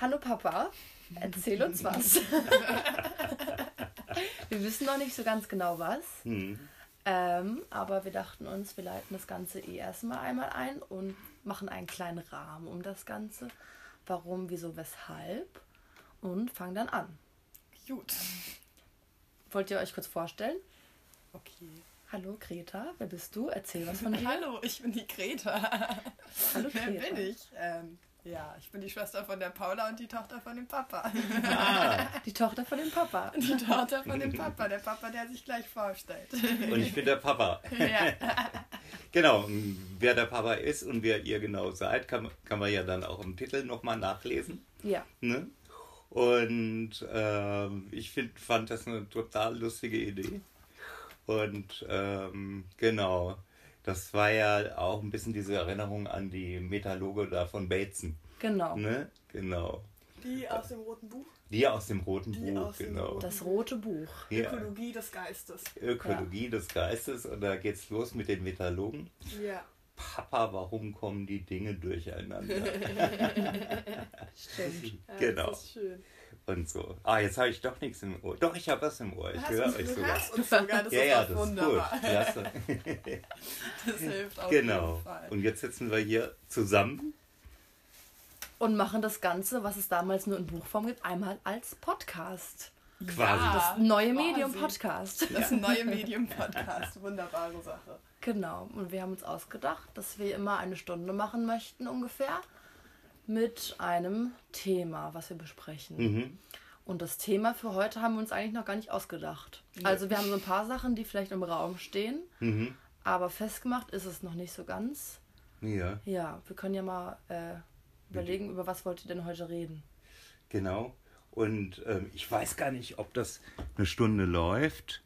Hallo Papa, erzähl uns was. wir wissen noch nicht so ganz genau was. Hm. Ähm, aber wir dachten uns, wir leiten das Ganze eh erstmal einmal ein und machen einen kleinen Rahmen um das Ganze. Warum, wieso, weshalb. Und fangen dann an. Gut. Wollt ihr euch kurz vorstellen? Okay. Hallo Greta, wer bist du? Erzähl was von dir. Hallo, ich bin die Greta. Hallo Wer Greta. bin ich? Ähm, ja, ich bin die Schwester von der Paula und die Tochter von dem Papa. Ah, Die Tochter von dem Papa. Die Tochter von dem Papa, der Papa, der sich gleich vorstellt. und ich bin der Papa. Ja. Genau, wer der Papa ist und wer ihr genau seid, kann, kann man ja dann auch im Titel nochmal nachlesen. Ja, Ne? Und ähm, ich find, fand das eine total lustige Idee. Und ähm, genau, das war ja auch ein bisschen diese Erinnerung an die Metaloge da von Bateson. genau. Ne? Genau. Die aus dem roten Buch. Die aus dem roten Die Buch, genau. roten Das rote Buch. Ja, Ökologie des Geistes. Ökologie des Geistes und da geht's los mit den Metalogen. Ja. Papa, warum kommen die Dinge durcheinander? Stimmt. ja Genau. Das ist schön. Und so. Ah, jetzt habe ich doch nichts im Ohr. Doch, ich habe was im Ohr. Ich höre euch sogar. hörst uns sogar, das ja, ist ja, auch das wunderbar. ist gut. Klasse. Das hilft auf genau. jeden Fall. Und jetzt sitzen wir hier zusammen. Und machen das Ganze, was es damals nur in Buchform gibt, einmal als Podcast. Quasi. Das neue quasi. Medium Podcast. Das neue Medium-Podcast. Wunderbare Sache. Genau. Und wir haben uns ausgedacht, dass wir immer eine Stunde machen möchten ungefähr mit einem Thema, was wir besprechen. Mhm. Und das Thema für heute haben wir uns eigentlich noch gar nicht ausgedacht. Also wir haben so ein paar Sachen, die vielleicht im Raum stehen, Mhm. aber festgemacht ist es noch nicht so ganz. Ja, Ja, wir können ja mal äh, überlegen, über was wollt ihr denn heute reden? genau. Und ähm, ich weiß gar nicht, ob das eine Stunde läuft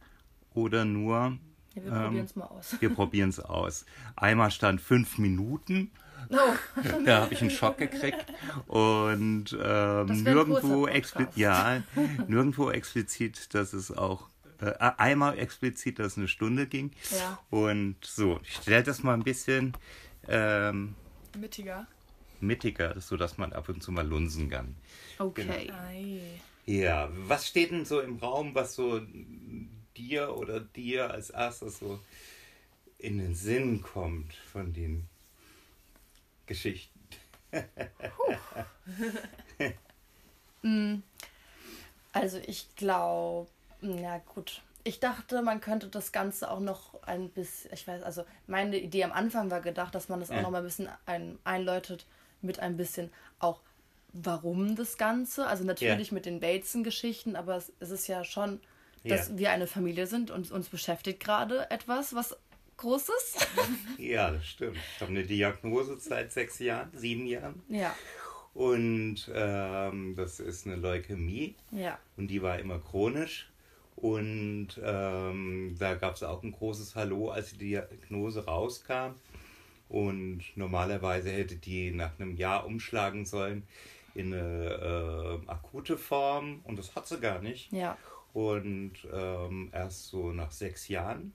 oder nur. Ja, wir Ähm, probieren es mal aus. Wir probieren es aus. Einmal stand fünf Minuten. Oh, Da habe ich einen Schock gekriegt. Und ähm, nirgendwo, expli ja, nirgendwo explizit, dass es auch äh, einmal explizit, dass es eine Stunde ging. Ja. Und so, ich stelle das mal ein bisschen ähm, Mittiger. mittiger, sodass man ab und zu mal lunsen kann. okay. Ei. Ja, was steht denn so im Raum, was so dir oder dir als erstes so in den Sinn kommt von den Geschichten? Also ich glaube, na gut. Ich dachte, man könnte das Ganze auch noch ein bisschen, ich weiß, also meine Idee am Anfang war gedacht, dass man das auch Ja. noch mal ein bisschen ein, einläutet mit ein bisschen auch, warum das Ganze. Also natürlich mit den Bateson-Geschichten, aber es, es ist ja schon, dass Ja. wir eine Familie sind und uns beschäftigt gerade etwas, was Großes. Ja, das stimmt. Ich habe eine Diagnose seit sechs Jahren, sieben Jahren. ja, Und ähm, das ist eine Leukämie. ja, Und die war immer chronisch. Und ähm, da gab es auch ein großes Hallo, als die Diagnose rauskam. Und normalerweise hätte die nach einem Jahr umschlagen sollen in eine äh, akute Form. Und das hat sie gar nicht. ja, Und ähm, erst so nach sechs Jahren.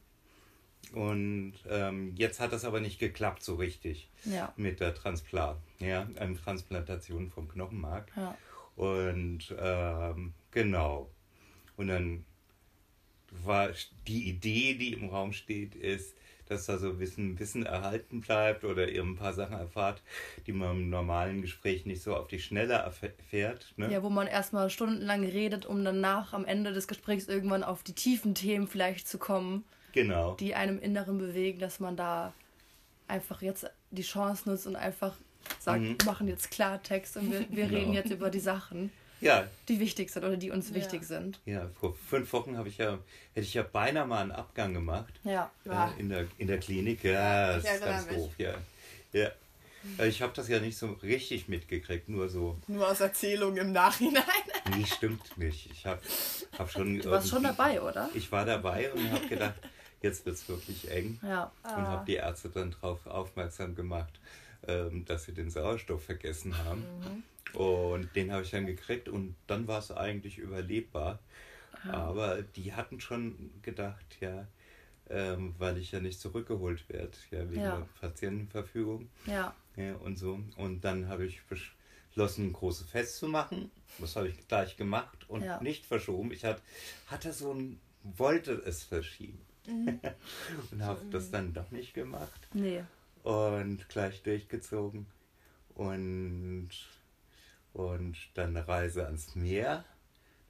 Und ähm, jetzt hat das aber nicht geklappt so richtig ja, mit der Transplant, ja, ähm, Transplantation vom Knochenmark. ja. Und ähm, genau. Und dann war die Idee, die im Raum steht, ist, dass da so Wissen, Wissen erhalten bleibt oder ihr ein paar Sachen erfahrt, die man im normalen Gespräch nicht so auf die Schnelle erfährt. Ne? Ja, wo man erstmal stundenlang redet, um danach am Ende des Gesprächs irgendwann auf die tiefen Themen vielleicht zu kommen, Genau. die einem Inneren bewegen, dass man da einfach jetzt die Chance nutzt und einfach sagt, Mhm. wir machen jetzt Klartext und wir, wir Genau. reden jetzt über die Sachen, Ja, die wichtig sind oder die uns Ja. wichtig sind. ja, vor fünf Wochen habe ich ja, hätte ich ja beinahe mal einen Abgang gemacht. Ja. Ja. Äh, in, der, in der Klinik. Ja, Ja, das ich ist ganz doof, ja. ja. Äh, Ich habe das ja nicht so richtig mitgekriegt, nur so. Nur aus Erzählung im Nachhinein. Nee, stimmt nicht. Ich habe hab schon. Du warst schon dabei, oder? Ich war dabei und habe gedacht, jetzt wird es wirklich eng. Ja. Und habe die Ärzte dann darauf aufmerksam gemacht, ähm, dass sie den Sauerstoff vergessen haben. Und den habe ich dann gekriegt und dann war es eigentlich überlebbar. Aber die hatten schon gedacht, ja, ähm, weil ich ja nicht zurückgeholt werde, ja, wegen Ja. der Patientenverfügung Ja. ja, und so. Und dann habe ich besch beschlossen, ein großes Fest zu machen. Das habe ich gleich gemacht und Ja. nicht verschoben. Ich hat, hatte so ein, wollte es verschieben. und habe das dann doch nicht gemacht Nee. und gleich durchgezogen. Und, und dann eine Reise ans Meer.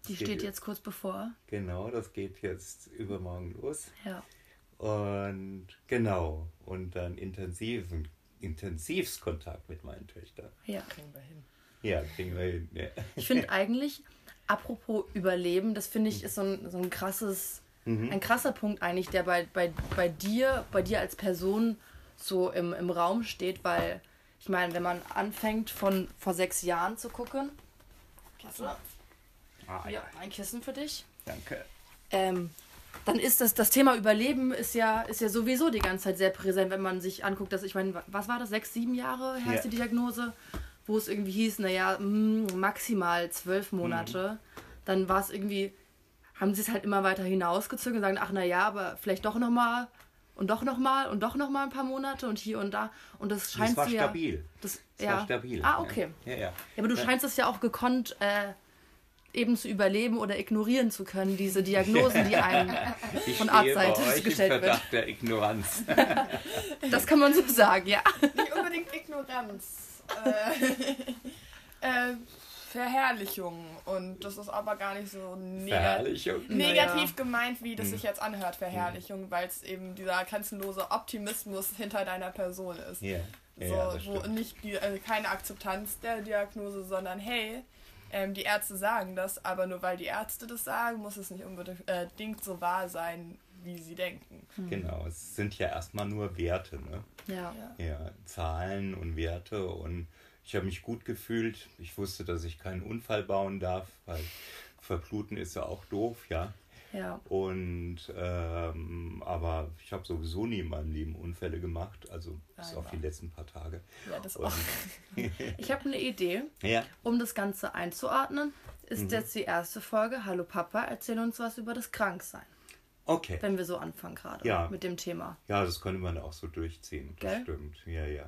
Die Das steht jetzt kurz bevor. Genau, das geht jetzt übermorgen los. Ja. Und genau, und dann intensiven, Intensivskontakt mit meinen Töchtern. Ja. Kriegen wir hin. Ja, kriegen wir hin. Ja. Ich finde eigentlich, apropos Überleben, das finde ich ist so ein, so ein krasses, ein krasser Punkt eigentlich, der bei, bei, bei dir, bei dir als Person so im, im Raum steht, weil ich meine, wenn man anfängt von vor sechs Jahren zu gucken, Klasse. Ah, ja, ein Kissen für dich. Danke. Ähm, dann ist das, das Thema Überleben ist ja, ist ja sowieso die ganze Zeit sehr präsent, wenn man sich anguckt, dass ich meine, was war das, sechs, sieben Jahre her ist die Diagnose, wo es irgendwie hieß, naja, mm, maximal zwölf Monate. Dann war es irgendwie, haben sie es halt immer weiter hinausgezogen und sagen, ach naja, aber vielleicht doch nochmal und doch nochmal und doch nochmal ein paar Monate und hier und da. Und das scheint Das war sie ja. stabil. Das, Das ja. war stabil. Ah, okay. Ja, ja. Ja, aber du scheinst es ja auch gekonnt äh, eben zu überleben oder ignorieren zu können, diese Diagnosen, die einem Ich von Arztseite euch im gestellt wird. Verdacht der Ignoranz. Das kann man so sagen, ja. Nicht unbedingt Ignoranz. Äh, äh, Verherrlichung. Und das ist aber gar nicht so negativ. Verherrlichung. Negativ Naja. gemeint, wie das sich jetzt anhört, Verherrlichung, weil es eben dieser grenzenlose Optimismus hinter deiner Person ist. Ja, ja, so, ja wo nicht die, äh, keine Akzeptanz der Diagnose, sondern hey, ähm, die Ärzte sagen das, aber nur weil die Ärzte das sagen, muss es nicht unbedingt äh, so wahr sein, wie sie denken. Genau, es sind ja erstmal nur Werte, ne? Ja. Ja. Ja, Zahlen und Werte und ich habe mich gut gefühlt. Ich wusste, dass ich keinen Unfall bauen darf, weil verbluten ist ja auch doof, ja. ja. Und ähm, aber ich habe sowieso nie in meinem Leben Unfälle gemacht, also bis auf die letzten paar Tage. Ja, das Und- auch. Ich habe eine Idee, Ja, um das Ganze einzuordnen. Ist jetzt die erste Folge. Hallo Papa, erzähl uns was über das Kranksein. okay. Wenn wir so anfangen gerade Ja. mit dem Thema. Ja, das könnte man auch so durchziehen. Das Gell? stimmt. Ja, ja.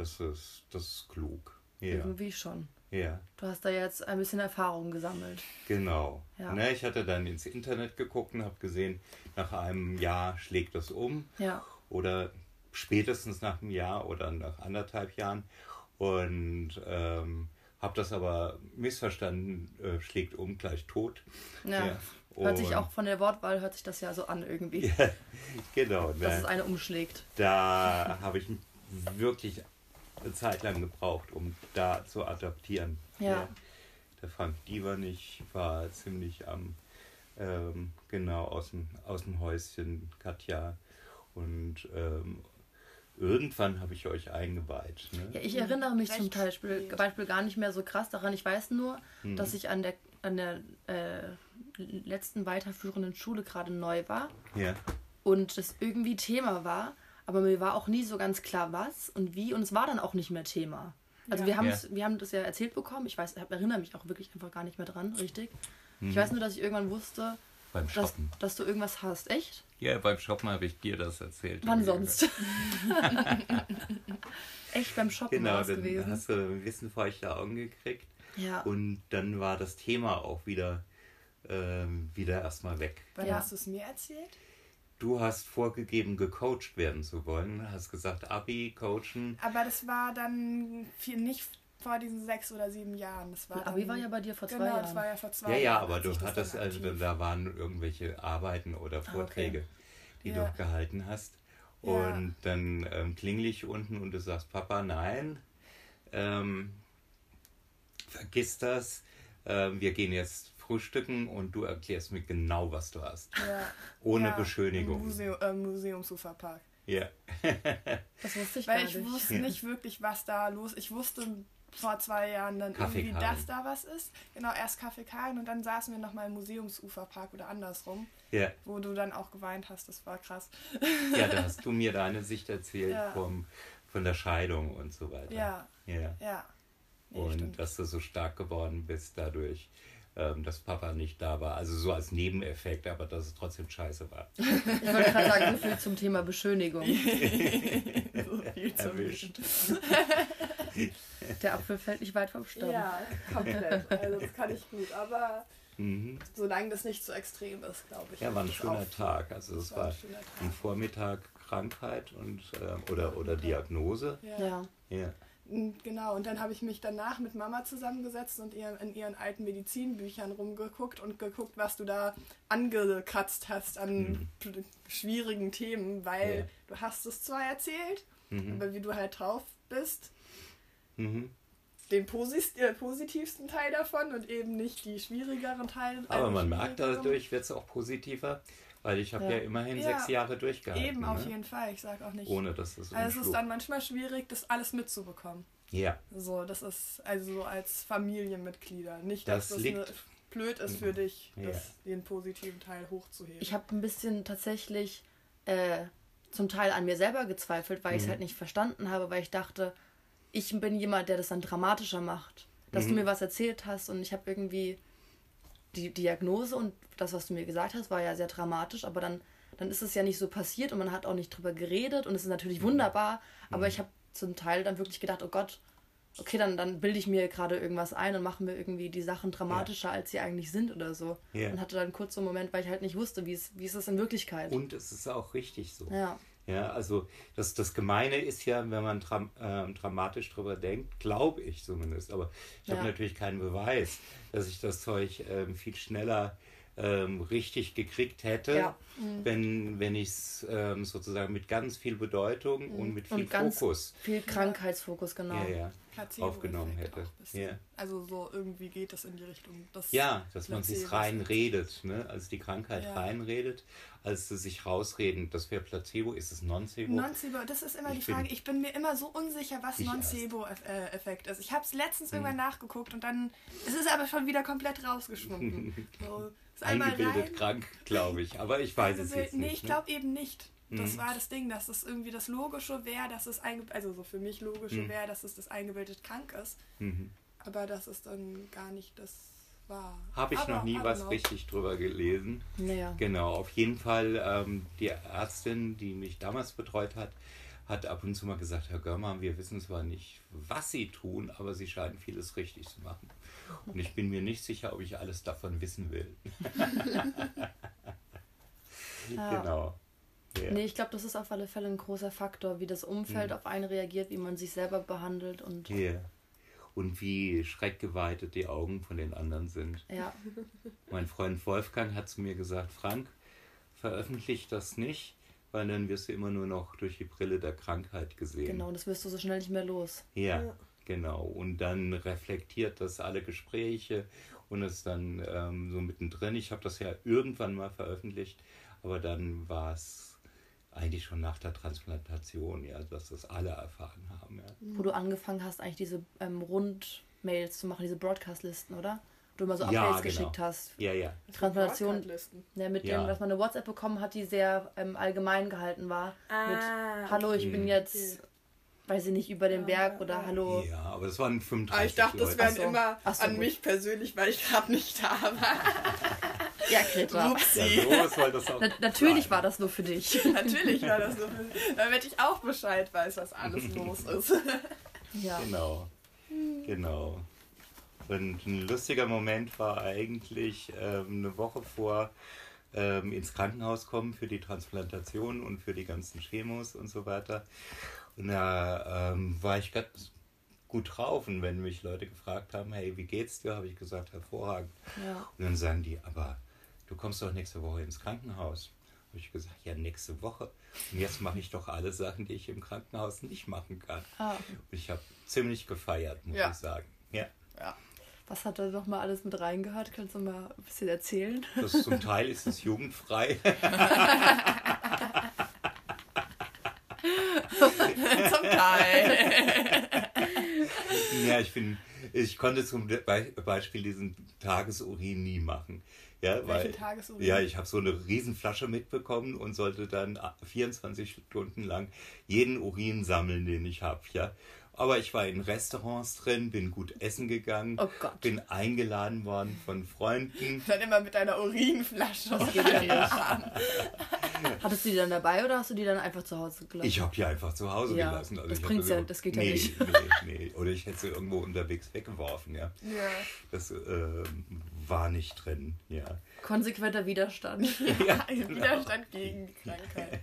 Das ist, das ist klug. Ja, Irgendwie schon. ja. Du hast da jetzt ein bisschen Erfahrung gesammelt. Genau. Ja. Ne, ich hatte dann ins Internet geguckt und habe gesehen, nach einem Jahr schlägt das um. Ja. Oder spätestens nach einem Jahr oder nach anderthalb Jahren. Und ähm, habe das aber missverstanden, äh, schlägt um gleich tot. ja. Ja. Hört sich auch von der Wortwahl hört sich das ja so an irgendwie, Genau. dass es Ne? eine umschlägt. Da habe ich wirklich eine Zeit lang gebraucht, um da zu adaptieren. Ja. Der Frank Dievernich war ziemlich am, ähm, genau, aus dem, aus dem Häuschen, Katja. Und ähm, irgendwann habe ich euch eingeweiht. Ne? Ja, ich erinnere mich zum Recht Beispiel, spät. Beispiel gar nicht mehr so krass daran. Ich weiß nur, Mhm. dass ich an der, an der äh, letzten weiterführenden Schule gerade neu war Ja. und das irgendwie Thema war, aber mir war auch nie so ganz klar, was und wie und es war dann auch nicht mehr Thema. Also Ja. wir, haben Ja. es, wir haben das ja erzählt bekommen, ich weiß, ich erinnere mich auch wirklich einfach gar nicht mehr dran, richtig. Mhm. Ich weiß nur, dass ich irgendwann wusste, Beim dass, Shoppen. dass du irgendwas hast. Echt? Ja, beim Shoppen habe ich dir das erzählt. Wann sonst? Echt beim Shoppen war Genau, dann gewesen. hast du ein bisschen feuchte Augen gekriegt. Ja. Und dann war das Thema auch wieder, ähm, wieder erstmal weg. Wann Ja. hast du es mir erzählt? Du hast vorgegeben, gecoacht werden zu wollen. Hast gesagt, Abi, coachen. Aber das war dann viel, nicht vor diesen sechs oder sieben Jahren. Das war Abi dann, war ja bei dir vor zwei genau, Jahren. das war ja vor zwei Ja, ja, Jahren. aber du hattest, also da waren irgendwelche Arbeiten oder Vorträge, die Ja. du gehalten hast. Ja. Und dann ähm, klingel ich unten und du sagst, Papa, nein, ähm, vergiss das. Ähm, wir gehen jetzt frühstücken und du erklärst mir genau, was du hast. ja, Ohne ja, Beschönigung. Museum, äh, Museumsuferpark. Ja. Das wusste ich Weil gar ich nicht. wusste nicht wirklich, was da los Ich wusste vor zwei Jahren dann Kaffee irgendwie, Karin. dass da was ist. Genau, erst Kaffee Karin und dann saßen wir nochmal im Museumsuferpark oder andersrum, ja. wo du dann auch geweint hast. Das war krass. Ja, da hast du mir deine Sicht erzählt Ja. vom, von der Scheidung und so weiter. Ja, ja. ja. Nee, und stimmt. dass du so stark geworden bist dadurch, dass Papa nicht da war. Also so als Nebeneffekt, aber dass es trotzdem scheiße war. Ich wollte gerade sagen, so viel zum Thema Beschönigung. so viel zum Erwischt. Der Apfel fällt nicht weit vom Stamm. Ja, komplett. Also das kann ich gut. Aber mhm. solange das nicht so extrem ist, glaube ich. Ja, war ein schöner auch. Tag. Also es war, war ein, ein, Vormittag Krankheit und äh, oder, oder Diagnose. Ja. ja. Genau, und dann habe ich mich danach mit Mama zusammengesetzt und ihr in ihren alten Medizinbüchern rumgeguckt und geguckt, was du da angekratzt hast an mhm. schwierigen Themen, weil ja. du hast es zwar erzählt, mhm. aber wie du halt drauf bist, mhm. den posit äh, positivsten Teil davon und eben nicht die schwierigeren Teile. Aber man merkt dadurch, wird es auch positiver. Weil ich habe ja. ja. immerhin ja, sechs Jahre durchgehalten. Eben, auf ne? jeden Fall. Ich sage auch nicht. Ohne dass das Also es ist dann manchmal schwierig, das alles mitzubekommen. Ja. So, das ist also so als Familienmitglieder. Nicht, dass das, das liegt, blöd ist für dich, ja. das, den positiven Teil hochzuheben. Ich habe ein bisschen tatsächlich äh, zum Teil an mir selber gezweifelt, weil mhm. ich es halt nicht verstanden habe, weil ich dachte, ich bin jemand, der das dann dramatischer macht. Dass mhm. du mir was erzählt hast und ich habe irgendwie die Diagnose und das, was du mir gesagt hast, war ja sehr dramatisch, aber dann, dann ist es ja nicht so passiert und man hat auch nicht drüber geredet und es ist natürlich mhm. wunderbar, aber mhm. ich habe zum Teil dann wirklich gedacht, oh Gott, okay, dann, dann bilde ich mir gerade irgendwas ein und mache mir irgendwie die Sachen dramatischer, ja. als sie eigentlich sind oder so. Ja. Und hatte dann kurz so einen Moment, weil ich halt nicht wusste, wie ist es in Wirklichkeit. Und es ist auch richtig so. Ja. Ja, also das, das Gemeine ist ja, wenn man dram, äh, dramatisch drüber denkt, glaube ich zumindest, aber ich ja. habe natürlich keinen Beweis, dass ich das Zeug äh, viel schneller ähm, richtig gekriegt hätte, ja. mhm. wenn, wenn ich es ähm, sozusagen mit ganz viel Bedeutung mhm. und mit viel und Fokus. Viel Krankheitsfokus, genau. Ja, ja aufgenommen hätte. Ja. Also so irgendwie geht das in die Richtung. Das ja, dass man sich reinredet, ne? als die Krankheit ja. reinredet, als sie sich rausreden. Das wäre Placebo, ist es Nocebo? Nocebo, das ist immer ich die Frage. Ich bin mir immer so unsicher, was Nocebo-Effekt ist. Ich habe es letztens hm. irgendwann nachgeguckt und dann es ist aber schon wieder komplett rausgeschwunden. so, Eingebildet krank, glaube ich. Aber ich weiß es jetzt nicht. Nee, ich glaube ne? eben nicht. Das mhm. war das Ding, dass es irgendwie das Logische wäre, dass es also so für mich Logische mhm. wäre, dass es das eingebildet krank ist. Mhm. Aber dass es dann gar nicht das war. Habe ich aber, noch nie was noch. richtig drüber gelesen. Naja. Genau, auf jeden Fall ähm, die Ärztin, die mich damals betreut hat, hat ab und zu mal gesagt, Herr Görmann, wir wissen zwar nicht, was Sie tun, aber Sie scheinen vieles richtig zu machen. Und ich bin mir nicht sicher, ob ich alles davon wissen will. ja. Genau. Yeah. Nee, ich glaube, das ist auf alle Fälle ein großer Faktor, wie das Umfeld mhm. auf einen reagiert, wie man sich selber behandelt und. Yeah. Und wie schreckgeweitet die Augen von den anderen sind. Ja. Mein Freund Wolfgang hat zu mir gesagt, Frank, veröffentlich das nicht, weil dann wirst du immer nur noch durch die Brille der Krankheit gesehen. Genau, das wirst du so schnell nicht mehr los. Ja, ja. Genau. Und dann reflektiert das alle Gespräche und ist dann ähm, so mittendrin. Ich habe das ja irgendwann mal veröffentlicht, aber dann war es eigentlich schon nach der Transplantation, ja, dass das alle erfahren haben. Ja. Wo du angefangen hast, eigentlich diese ähm, Rundmails zu machen, diese Broadcast-Listen, oder? Du immer so Updates ja, genau. geschickt hast. Ja, ja. Transplantation. Ja, mit ja. dem, dass man eine WhatsApp bekommen hat, die sehr ähm, allgemein gehalten war. Ah, mit Hallo, ich okay. bin jetzt, okay. Weiß ich nicht, über den Berg oder Hallo. Ja, aber das waren 35 ah, Ich dachte, das wären so. immer so, an gut. mich persönlich, weil ich gerade nicht da war. Ja, Greta. Ja, so soll das auch Na, natürlich sein. war das nur für dich. natürlich war das nur für dich. Damit ich auch Bescheid weiß, was alles los ist. ja. Genau. Genau. Und ein lustiger Moment war eigentlich ähm, eine Woche vor ähm, ins Krankenhaus kommen für die Transplantation und für die ganzen Chemos und so weiter. Und da ähm, war ich ganz gut drauf. Und wenn mich Leute gefragt haben, hey, wie geht's dir, habe ich gesagt, hervorragend. Ja. Und dann sagen die, aber du kommst doch nächste Woche ins Krankenhaus. Habe ich gesagt, ja, nächste Woche. Und jetzt mache ich doch alle Sachen, die ich im Krankenhaus nicht machen kann. Ah. Und ich habe ziemlich gefeiert, muss ja. ich sagen. Ja. ja. Was hat da noch mal alles mit reingehört? Kannst du mal ein bisschen erzählen? Das, zum Teil ist es jugendfrei. zum Teil. ja, ich bin, ich konnte zum Beispiel diesen Tagesurin nie machen. Ja, weil, Tagesurin? Ja, ich habe so eine Riesenflasche mitbekommen und sollte dann 24 Stunden lang jeden Urin sammeln, den ich habe. Ja. Aber ich war in Restaurants drin, bin gut essen gegangen, oh bin eingeladen worden von Freunden. Dann immer mit einer Urinflasche. Das geht ja nicht. Hattest du die dann dabei oder hast du die dann einfach zu Hause gelassen? Ich habe die einfach zu Hause Ja, gelassen. Also das bringt's ja- das geht ja nee, nicht. Nee, nee. Oder ich hätte sie irgendwo unterwegs weggeworfen, ja. Ja. Das ähm, war nicht drin, ja. Konsequenter Widerstand. ja Ein Widerstand gegen die Krankheit.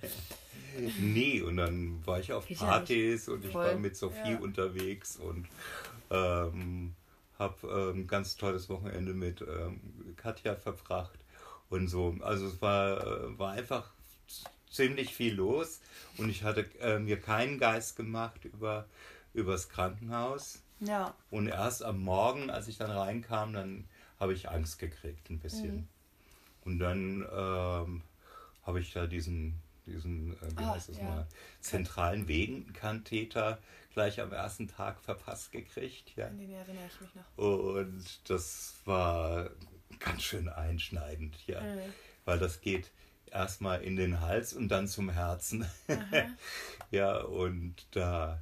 Nee, und dann war ich auf Partys und ich Voll. war mit Sophie Ja. unterwegs und ähm, habe ähm, ganz tolles Wochenende mit ähm, Katja verbracht und so. Also es war, äh, war einfach ziemlich viel los und ich hatte äh, mir keinen Geist gemacht über übers Krankenhaus. Ja. Und erst am Morgen, als ich dann reinkam, dann habe ich Angst gekriegt ein bisschen. Und dann ähm, habe ich da diesen, diesen äh, wie Ah, heißt das ja. mal, zentralen Vegenkatheter gleich am ersten Tag verpasst gekriegt. Ja. An den erinnere ich mich noch. Und das war ganz schön einschneidend, ja. Mhm. Weil das geht erstmal in den Hals und dann zum Herzen. ja, und da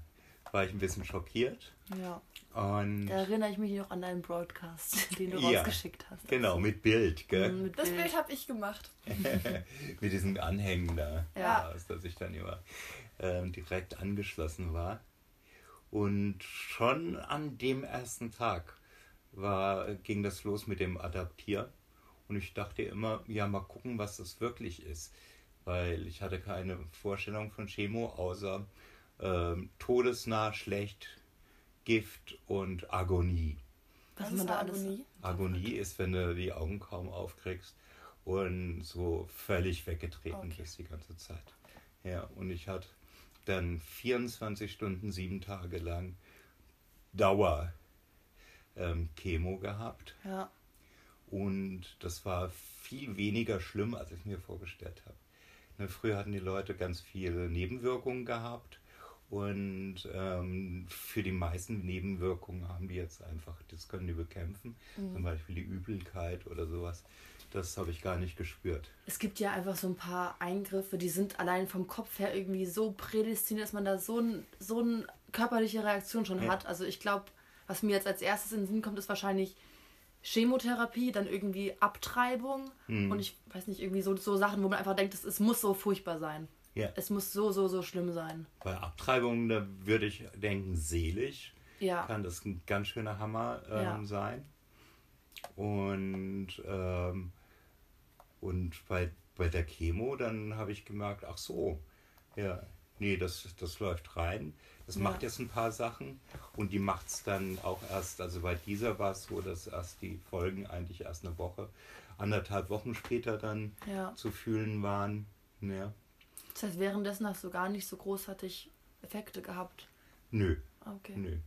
war ich ein bisschen schockiert. Ja. Und Da erinnere ich mich noch an deinen Broadcast, den du Ja. rausgeschickt hast. genau, mit Bild, gell? Mhm, mit Das Bild. Bild habe ich gemacht. mit diesen Anhängen da, Ja. aus, dass ich dann immer ähm, direkt angeschlossen war. Und schon an dem ersten Tag war, ging das los mit dem Adaptieren. Und ich dachte immer, ja, mal gucken, was das wirklich ist. Weil ich hatte keine Vorstellung von Chemo, außer ähm, todesnah, schlecht, Gift und Agonie. Was ist man da alles. Agonie? Agonie ist, wenn du die Augen kaum aufkriegst und so völlig weggetreten Okay. bist die ganze Zeit. Ja, und ich hatte dann 24 Stunden, sieben Tage lang Dauer ähm, Chemo gehabt. Ja. Und das war viel weniger schlimm, als ich mir vorgestellt habe. Ne, früher hatten die Leute ganz viele Nebenwirkungen gehabt. Und ähm, für die meisten Nebenwirkungen haben die jetzt einfach, das können die bekämpfen. Zum Beispiel die Übelkeit oder sowas. Das habe ich gar nicht gespürt. Es gibt ja einfach so ein paar Eingriffe, die sind allein vom Kopf her irgendwie so prädestiniert, dass man da so, ein, so eine körperliche Reaktion schon Ja. hat. Also ich glaube, was mir jetzt als erstes in den Sinn kommt, ist wahrscheinlich Chemotherapie, dann irgendwie Abtreibung Mhm. und ich weiß nicht, irgendwie so, so Sachen, wo man einfach denkt, es muss so furchtbar sein. Ja. Es muss so, so, so schlimm sein. Bei Abtreibungen, da würde ich denken, selig Ja. kann das ein ganz schöner Hammer ähm, Ja. sein. Und, ähm, und bei, bei der Chemo, dann habe ich gemerkt, ach so, ja, nee, das, das läuft rein. Das Ja. macht jetzt ein paar Sachen und die macht es dann auch erst, also bei dieser war es so, dass erst die Folgen eigentlich erst eine Woche, anderthalb Wochen später dann Ja. zu fühlen waren. Ja. Das heißt, währenddessen hast du gar nicht so großartig Effekte gehabt. Nö, Okay. Nö.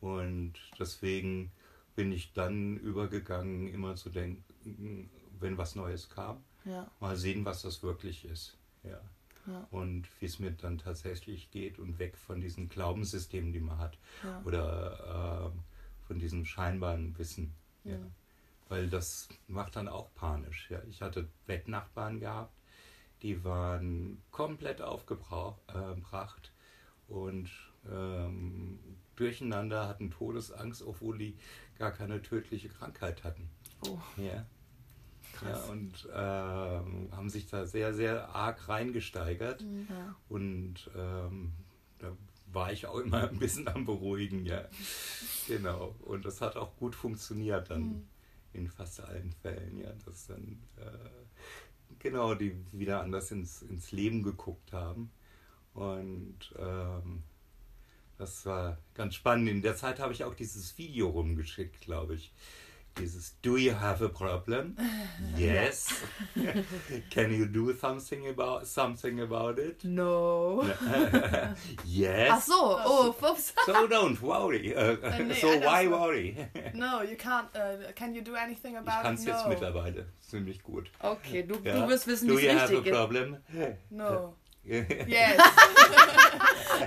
Und deswegen bin ich dann übergegangen, immer zu denken, wenn was Neues kam, Ja. mal sehen, was das wirklich ist. Ja. Ja. Und wie es mir dann tatsächlich geht und weg von diesen Glaubenssystemen, die man hat. Ja. Oder ähm, von diesem scheinbaren Wissen. Ja. Ja. Weil das macht dann auch panisch. Ja. Ich hatte Bettnachbarn gehabt, die waren komplett aufgebracht und ähm, durcheinander hatten Todesangst, obwohl die gar keine tödliche Krankheit hatten. Oh. Ja. Ja, Krass. und ähm, haben sich da sehr, sehr arg reingesteigert. Ja. Und ähm, da war ich auch immer ein bisschen am Beruhigen, ja. Genau. Und das hat auch gut funktioniert dann in fast allen Fällen, ja. Dass dann äh, genau die wieder anders ins, ins Leben geguckt haben. Und ähm, das war ganz spannend. In der Zeit habe ich auch dieses Video rumgeschickt, glaube ich. Dieses Do you have a problem? Yes. Can you do something about something about it? No. yes. Ach so, oh, ups. So don't worry. Uh, nee, so why andersrum. worry? No, you can't. Uh, can you do anything about Ich kann es it? jetzt no. mittlerweile ziemlich gut. Okay, du, Ja. du wirst wissen, Do you have a problem? No. Also Yes.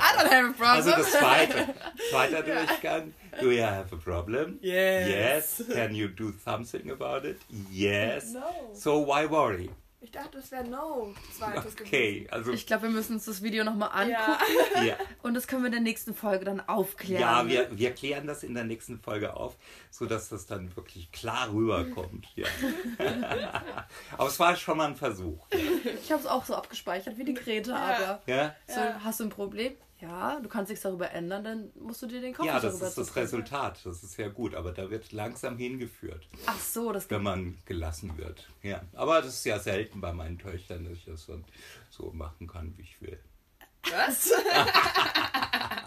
I don't have a problem. das zweite, zweiter Durchgang. Do you have a problem? Yes. Yes. Can you do something about it? Yes. No. So why worry? Ich dachte, es wäre No zweites Okay, also Ich glaube, wir müssen uns das Video nochmal angucken. Ja. ja, Und das können wir in der nächsten Folge dann aufklären. ja wir, wir klären das in der nächsten Folge auf, sodass das dann wirklich klar rüberkommt. Ja. Aber es war schon mal ein Versuch. Ich habe es auch so abgespeichert wie die Grete, aber Ja, so, hast du ein Problem? Ja, du kannst nichts darüber ändern, dann musst du dir den Kopf ja das ist das. Resultat. Das ist ja gut, aber da wird langsam hingeführt. Ach so, das wenn man gelassen wird. Ja, aber das ist ja selten bei meinen Töchtern, dass ich das dann so machen kann, wie ich will. Was?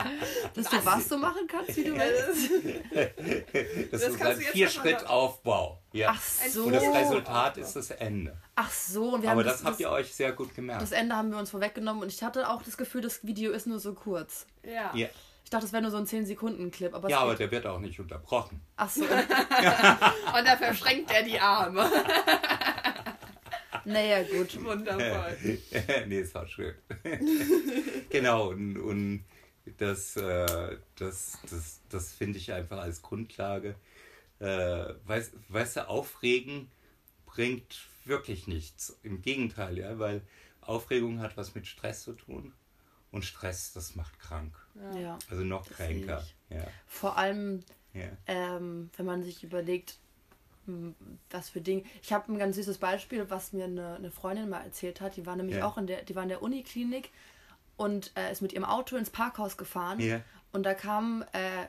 dass du was du machen kannst, wie du willst. Das, Das ist ein Vier-Schritt-Aufbau. Ja. Ach so. Und das Resultat ist das Ende. Ach so, und wir Aber haben das, habt ihr euch sehr gut gemerkt. das Ende haben wir uns vorweggenommen und ich hatte auch das Gefühl, das Video ist nur so kurz. Ja. ja, Ich dachte, das wäre nur so ein 10 Sekunden Clip, aber es ja aber der wird auch nicht unterbrochen. Ach so, und, da verschränkt er die Arme. naja, gut. Wundervoll. nee, es war schön. genau, und, und das, äh, das, das, das finde ich einfach als Grundlage. Äh, weißt, weißt du, Aufregen bringt wirklich nichts. Im Gegenteil, ja, weil Aufregung hat was mit Stress zu tun. Und Stress, das macht krank. Ja. Also noch Das kränker. Ja, Vor allem, ja. ähm, wenn man sich überlegt, was für Dinge. Ich habe ein ganz süßes Beispiel, was mir eine, eine Freundin mal erzählt hat. Die war nämlich Ja. auch in der, die war in der Uniklinik und äh, ist mit ihrem Auto ins Parkhaus gefahren. Ja. Und da kam, äh,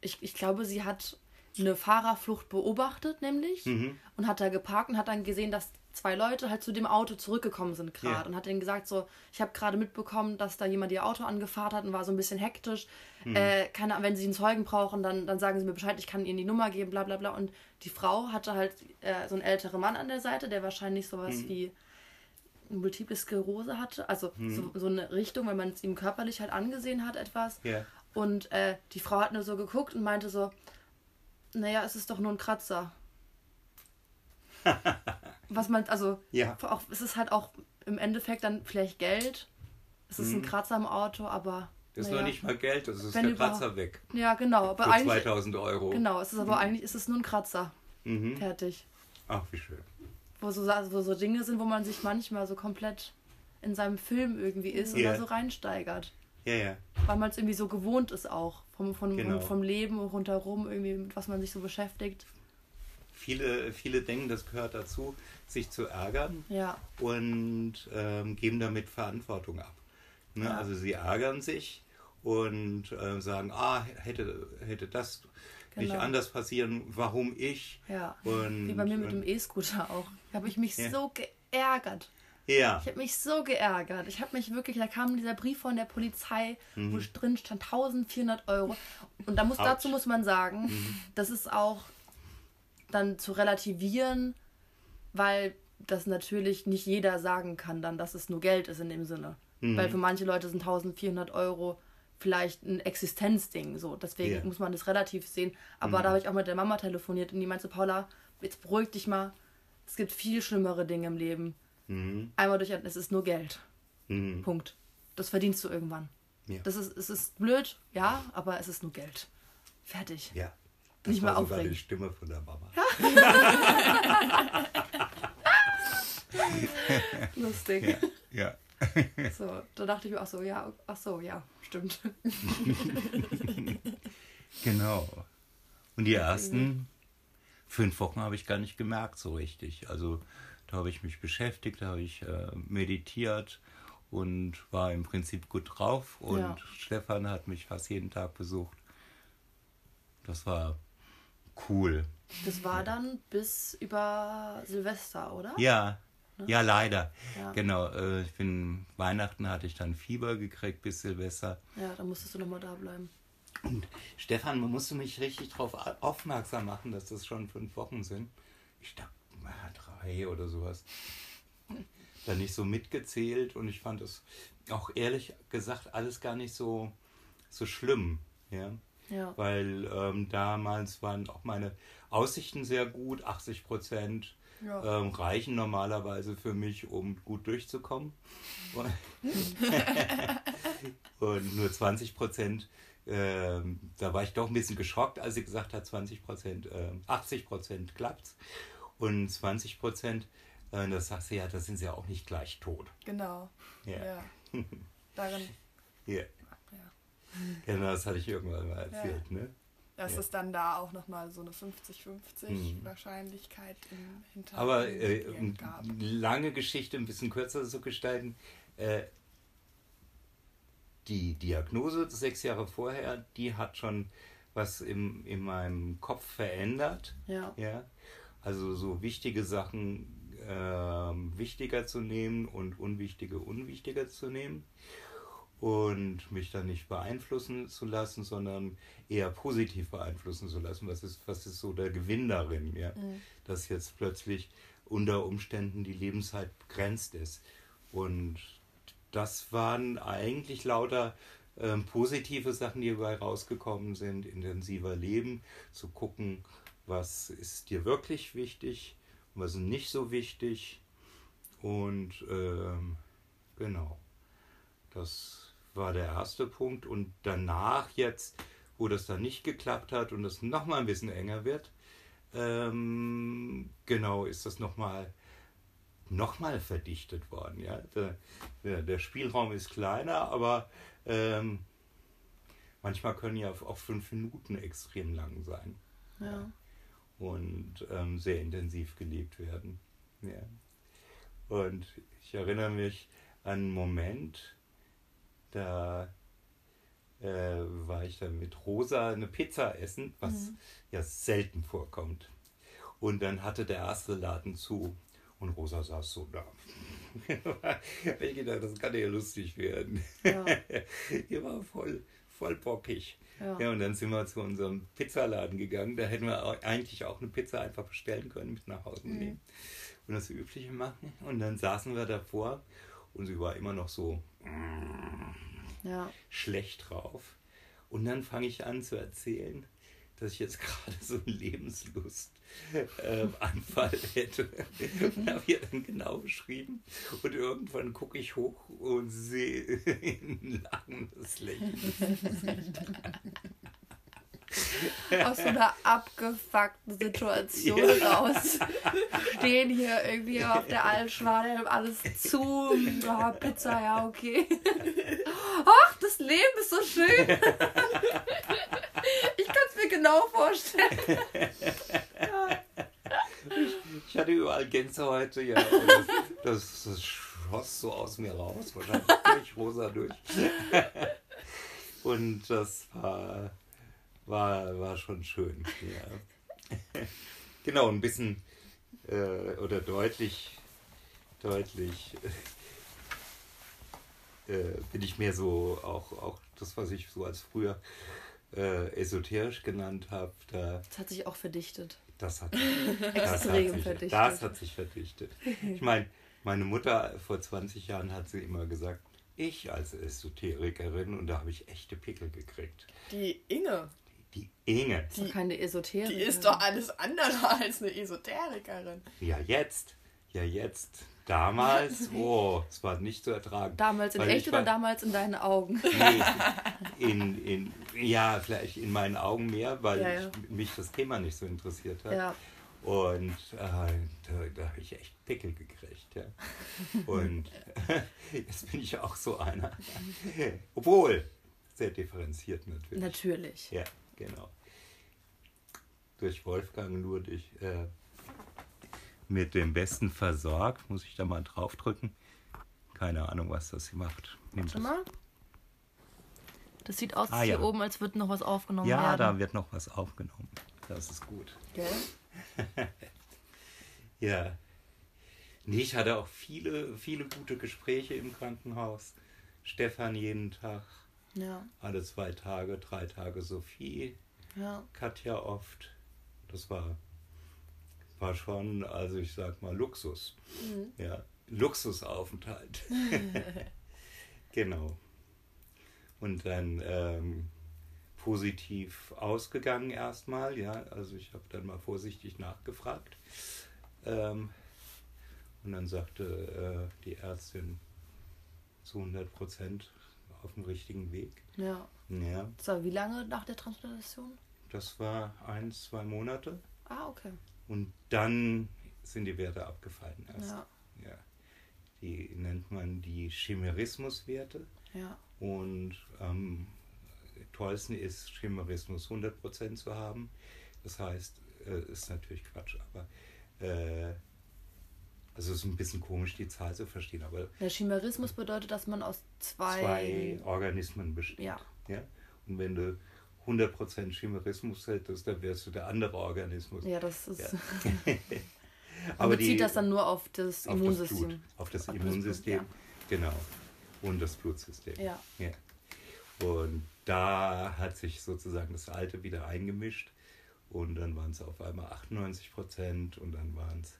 ich, ich glaube, sie hat eine Fahrerflucht beobachtet, nämlich, Mhm. und hat da geparkt und hat dann gesehen, dass zwei Leute halt zu dem Auto zurückgekommen sind gerade Ja. und hat denen gesagt so, ich habe gerade mitbekommen, dass da jemand ihr Auto angefahren hat und war so ein bisschen hektisch. Mhm. Äh, keine Ahnung, wenn sie einen Zeugen brauchen, dann, dann sagen sie mir Bescheid, ich kann ihnen die Nummer geben, bla bla bla. Und die Frau hatte halt äh, so einen älteren Mann an der Seite, der wahrscheinlich sowas Mhm. wie Multiple Sklerose hatte, also so, so eine Richtung, wenn man es ihm körperlich halt angesehen hat, etwas. Ja. Und äh, die Frau hat nur so geguckt und meinte so, naja, es ist doch nur ein Kratzer. Was man, also, Ja. auch, es ist halt auch im Endeffekt dann vielleicht Geld. Es ist ein Kratzer im Auto, aber. Mhm. Das ist naja. noch nicht mal Geld, das ist Wenn der. Kratzer weg. Ja, genau. Aber Für eigentlich. 2000 Euro. Genau, es ist aber eigentlich ist es nur ein Kratzer. Mhm. Fertig. Ach, wie schön. Wo so, wo so Dinge sind, wo man sich manchmal so komplett in seinem Film irgendwie ist Ja. oder so reinsteigert. Ja, ja. Weil man es irgendwie so gewohnt ist auch. Vom, vom, Genau. vom, Leben rundherum, irgendwie, mit was man sich so beschäftigt. Viele, viele denken, das gehört dazu, sich zu ärgern Ja. und ähm, geben damit Verantwortung ab. Ne? Ja. Also sie ärgern sich und äh, sagen, ah, hätte, hätte das nicht Genau. anders passieren, warum ich? Ja. Und, Wie bei mir mit und, dem E-Scooter auch. Habe ich mich Ja. so geärgert. Ja, Ich habe mich so geärgert. Ich habe mich wirklich, da kam dieser Brief von der Polizei, wo drin stand 1400 Euro. Und da muss, dazu muss man sagen, das ist auch dann zu relativieren, weil das natürlich nicht jeder sagen kann dann, dass es nur Geld ist in dem Sinne. Weil für manche Leute sind 1400 Euro vielleicht ein Existenzding. So. Deswegen Ja. muss man das relativ sehen. Aber da habe ich auch mit der Mama telefoniert und die meinte, Paula, jetzt beruhig dich mal. Es gibt viel schlimmere Dinge im Leben. mhm. Einmal durch, es ist nur Geld. Mhm. Punkt. Das verdienst du irgendwann. Ja. Das ist, es ist blöd, ja, aber es ist nur Geld. Fertig. ja. Das Nicht mehr war sogar aufregend. die Stimme von der Mama. Lustig. Ja. So, da dachte ich mir, ach so, ja, ach so, ja, stimmt. Genau. Und die ersten fünf Wochen habe ich gar nicht gemerkt so richtig. Also da habe ich mich beschäftigt, da habe ich äh, meditiert und war im Prinzip gut drauf. Und Ja. Stefan hat mich fast jeden Tag besucht. Das war cool. Das war dann bis über Silvester, oder? Ja, ja, leider. Ja. Genau. Äh, ich bin Weihnachten hatte ich dann Fieber gekriegt bis Silvester. Ja, dann musstest du nochmal da bleiben. Und Stefan, man musste mich richtig darauf aufmerksam machen, dass das schon fünf Wochen sind. Ich dachte, drei oder sowas. Dann nicht so mitgezählt und ich fand das auch ehrlich gesagt alles gar nicht so, so schlimm. Ja? Ja. Weil ähm, damals waren auch meine Aussichten sehr gut, 80 Prozent. Ja. Ähm, reichen normalerweise für mich, um gut durchzukommen. Und nur 20 Prozent, ähm, da war ich doch ein bisschen geschockt, als sie gesagt hat, 20 Prozent, ähm, 80 Prozent klappt's. Und 20 Prozent Und das sagst du ja, da sind sie ja auch nicht gleich tot. Genau. Ja. Ja. Darin, Ja. ja. Genau, das hatte ich irgendwann mal erzählt, ne? Das Ja. ist dann da auch nochmal so eine 50-50 Mhm. Wahrscheinlichkeit im Hintergrund Aber äh, lange Geschichte ein bisschen kürzer zu gestalten, äh, die Diagnose sechs Jahre vorher, die hat schon was im, in meinem Kopf verändert. Ja. Ja? Also so wichtige Sachen ähm, wichtiger zu nehmen und unwichtige unwichtiger zu nehmen und mich dann nicht beeinflussen zu lassen, sondern eher positiv beeinflussen zu lassen. Was ist, was ist so der Gewinn darin, ja? Mhm. dass jetzt plötzlich unter Umständen die Lebenszeit begrenzt ist. Und das waren eigentlich lauter ähm, positive Sachen, die dabei rausgekommen sind, intensiver Leben, zu gucken, was ist dir wirklich wichtig, was ist nicht so wichtig. Und ähm, genau, das war der erste Punkt. Und danach jetzt, wo das dann nicht geklappt hat und es nochmal ein bisschen enger wird, ähm, genau, ist das nochmal noch mal verdichtet worden. Ja? Der, der, Spielraum ist kleiner, aber ähm, manchmal können ja auch fünf Minuten extrem lang sein Ja. und ähm, sehr intensiv gelebt werden. Ja. Und ich erinnere mich an einen Moment, da äh, war ich dann mit Rosa eine Pizza essen, was ja selten vorkommt. Und dann hatte der erste Laden zu und Rosa saß so da. ich gedacht, das kann ja lustig werden. Ja. Die war voll, voll bockig. Ja. Ja, und dann sind wir zu unserem Pizzaladen gegangen. Da hätten wir au- eigentlich auch eine Pizza einfach bestellen können, mit nach Hause nehmen und das Übliche machen. Und dann saßen wir davor und sie war immer noch so Ja. schlecht drauf. Und dann fange ich an zu erzählen, dass ich jetzt gerade so einen Lebenslustanfall hätte. Und habe ihr dann genau beschrieben. Und irgendwann gucke ich hoch und sehe ein lachendes Lächeln. Aus so einer abgefuckten Situation Ja. raus. Stehen hier irgendwie auf der Altschwade, alles zu. Ja, Pizza, ja, okay. Ach, das Leben ist so schön. Ich kann es mir genau vorstellen. Ich hatte überall Gänsehaut, ja. das, das schoss so aus mir raus, wahrscheinlich durch, rosa durch. Und das war, war, war schon schön. Ja. Genau, ein bisschen äh, oder deutlich, deutlich äh, bin ich mehr so auch, auch das, was ich so als früher äh, esoterisch genannt habe, da Das hat sich auch verdichtet. Das hat, das, hat sich, verdichtet. das hat sich verdichtet. Ich meine, meine Mutter vor 20 Jahren hat sie immer gesagt, ich als Esoterikerin, und da habe ich echte Pickel gekriegt. Die Inge, Die Inge. Ist doch keine Esoterik. die ist doch alles andere als eine Esoterikerin. Ja, jetzt. Ja, jetzt. Damals, oh, es war nicht zu ertragen. Damals in Weil echt oder war- damals in deinen Augen? Nee, in, in, ja, vielleicht in meinen Augen mehr, weil Ja, ja. Ich, mich das Thema nicht so interessiert hat. Ja. Und äh, da, da habe ich echt Pickel gekriegt. Ja. Und jetzt bin ich auch so einer. Obwohl, sehr differenziert natürlich. Natürlich. Ja, genau. Durch Wolfgang nur durch, äh, mit dem Besten versorgt. Muss ich da mal draufdrücken? Keine Ahnung, was das hier macht. Nimmt Warte das- mal. Das sieht aus Ah, hier ja. oben, als würde noch was aufgenommen Ja, werden. da wird noch was aufgenommen. Das ist gut. Gell? Ja. Nee, ich hatte auch viele, viele gute Gespräche im Krankenhaus. Stefan jeden Tag, Ja, alle zwei Tage, drei Tage Sophie, ja. Katja oft. Das war, war schon, also ich sag mal, Luxus. Ja, Luxusaufenthalt. genau. Und dann ähm, positiv ausgegangen erstmal, ja. Also ich habe dann mal vorsichtig nachgefragt. Ähm, und dann sagte äh, die Ärztin zu 100 Prozent auf dem richtigen Weg. Ja. Ja, war wie lange nach der Transplantation? das war ein, zwei Monate. Ah, okay. Und dann sind die Werte abgefallen erst. Ja. Ja. Die nennt man die Chimerismuswerte. Ja. Und am tollsten ist, Chimerismus 100% zu haben. Das heißt, äh, ist natürlich Quatsch, aber äh, also es ist ein bisschen komisch, die Zahl zu verstehen, aber Der Chimerismus bedeutet, dass man aus zwei. zwei Organismen besteht. Ja. Ja? Und wenn du 100% Chimerismus hättest, dann wärst du der andere Organismus. Ja, das ist. Ja. Aber bezieht die- das dann nur auf das auf Immunsystem. Das Blut, auf das Auf das Blut, Immunsystem, ja. genau. Und das Blutsystem. Ja. ja. Und da hat sich sozusagen das Alte wieder eingemischt. Und dann waren es auf einmal 98 Prozent und dann waren es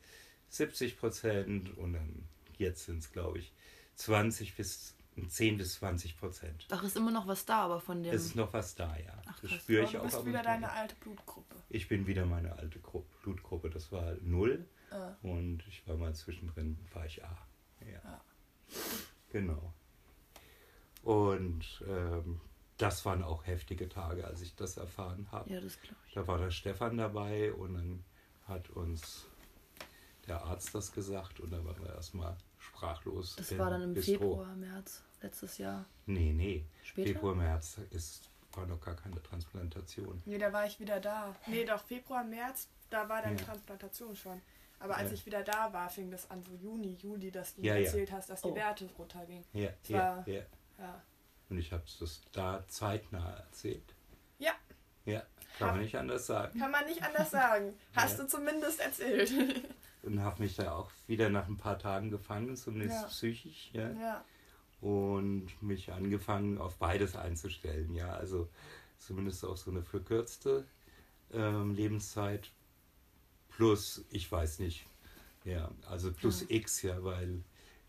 70 Prozent und dann jetzt sind es, glaube ich, 20 bis 10 bis 20 Prozent. Ach, ist immer noch was da, aber von dem. Es ist noch was da, ja. Ach, das spüre ich du auch. bist wieder deine alte Blutgruppe. Ich bin wieder meine alte Gru Blutgruppe. Das war 0 Ah. und ich war mal zwischendrin, war ich A. Ja. Ja. Genau. Und ähm, das waren auch heftige Tage, als ich das erfahren habe. ja, das glaube ich. Da war der Stefan dabei und dann hat uns der Arzt das gesagt und dann waren wir erstmal sprachlos. Das war dann im Bistro. Februar, März letztes Jahr. Nee, nee. Später? Februar, März ist, war noch gar keine Transplantation. Nee, da war ich wieder da. Nee, doch, Februar, März, da war deine Ja. Transplantation schon. Aber als Ja. ich wieder da war, fing das an, so Juni, Juli, dass du Ja, mir ja. erzählt hast, dass die Oh. Werte runtergingen. Ja, war- ja. Ja. Und ich habe es da zeitnah erzählt. ja, Ja, kann man nicht anders sagen. kann man nicht anders sagen. Hast Ja. du zumindest erzählt. Und habe mich da auch wieder nach ein paar Tagen gefangen, zumindest Ja. psychisch. Ja. Und mich angefangen auf beides einzustellen. Ja, also zumindest auf so eine verkürzte ähm, Lebenszeit plus, ich weiß nicht, ja, also plus Ja. X, ja, weil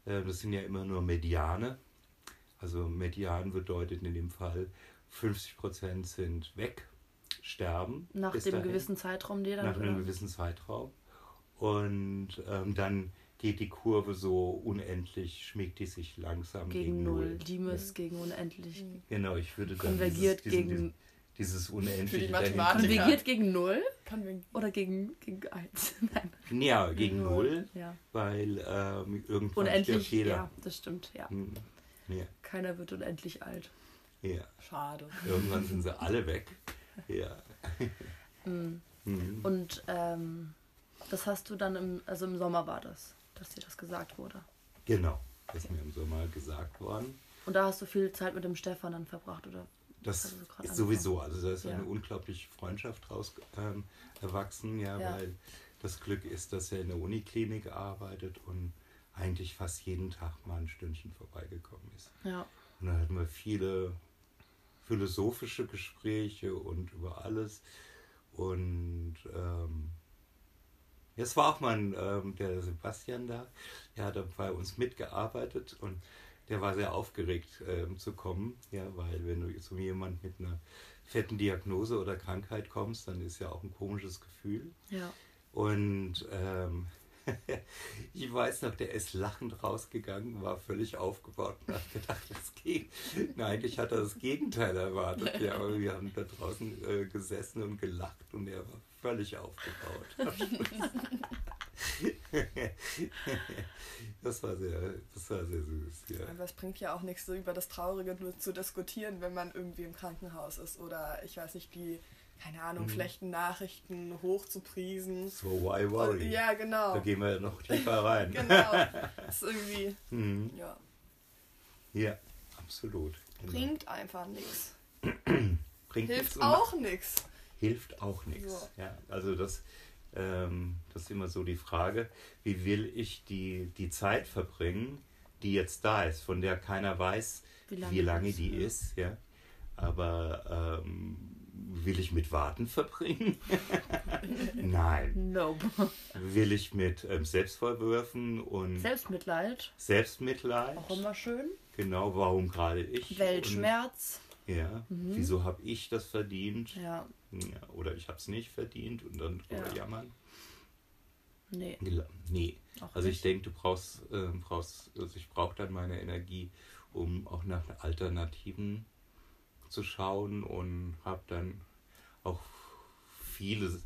äh, das sind ja immer nur Mediane. Also Median bedeutet in dem Fall 50% sind weg, sterben. Nach dem dahin gewissen Zeitraum, der dann. nach einem gewissen Zeitraum. Und ähm, dann geht die Kurve so unendlich, schmiegt die sich langsam gegen, gegen Null. Null. Die muss gegen unendlich. Genau, ich würde dann Konvergiert dieses, diesen, gegen. dieses unendliche Konvergiert gegen Null? Oder gegen, gegen 1? Nein. Ja, gegen Null, Ja. weil ähm, irgendwann Unendlich, jeder. ja, das stimmt, ja. Hm, Ja, Keiner wird unendlich alt. ja. Schade. Irgendwann sind sie alle weg. Ja. Mhm. Mhm. Und ähm, das hast du dann im, also im Sommer war das, dass dir das gesagt wurde. Genau, das ist mir im Sommer gesagt worden. Und da hast du viel Zeit mit dem Stefan dann verbracht, oder? Das Also ist angefangen. sowieso, also da ist Ja. eine unglaubliche Freundschaft draus ähm, erwachsen, ja, Ja. weil das Glück ist, dass er in der Uniklinik arbeitet und eigentlich fast jeden Tag mal ein Stündchen vorbeigekommen ist. Ja. Und dann hatten wir viele philosophische Gespräche und über alles. Und ähm, es war auch mal ein, ähm, der Sebastian da, der hat bei uns mitgearbeitet und der war sehr aufgeregt ähm, zu kommen, ja, weil wenn du zu jemand mit einer fetten Diagnose oder Krankheit kommst, dann ist ja auch ein komisches Gefühl. Ja. Und ähm, ich weiß noch, der ist lachend rausgegangen, war völlig aufgebaut und hat gedacht, das geht. Nein, eigentlich hat er das Gegenteil erwartet. Ja, aber wir haben da draußen äh, gesessen und gelacht und er war völlig aufgebaut. das war sehr, das war sehr süß, ja. Aber es bringt ja auch nichts, so über das Traurige nur zu diskutieren, wenn man irgendwie im Krankenhaus ist oder ich weiß nicht, die, keine Ahnung, Mhm. schlechten Nachrichten hochzupriesen. So, why worry? Und, ja, genau. Da gehen wir noch tiefer rein. Genau. Das ist irgendwie, Mhm. ja, Ja, absolut. Genau. bringt einfach nichts. Bringt Hilft und auch nichts. hilft auch nichts. So. Ja, also das, ähm, das ist immer so die Frage, wie will ich die, die Zeit verbringen, die jetzt da ist, von der keiner weiß, Wie wie lange lange, die ist. Ja? Aber ähm, will ich mit Warten verbringen? Nein. Nope. Will ich mit ähm, Selbstvorwürfen und Selbstmitleid, Selbstmitleid? auch immer schön. Genau, warum gerade ich? Weltschmerz. Und, ja, wieso habe ich das verdient? Ja, Ja, oder ich habe es nicht verdient und dann drüber Ja. jammern. nee. Nee. Auch Also ich nicht. denke, du brauchst, ähm, brauchst, also ich brauche dann meine Energie, um auch nach Alternativen zu schauen und habe dann auch viele,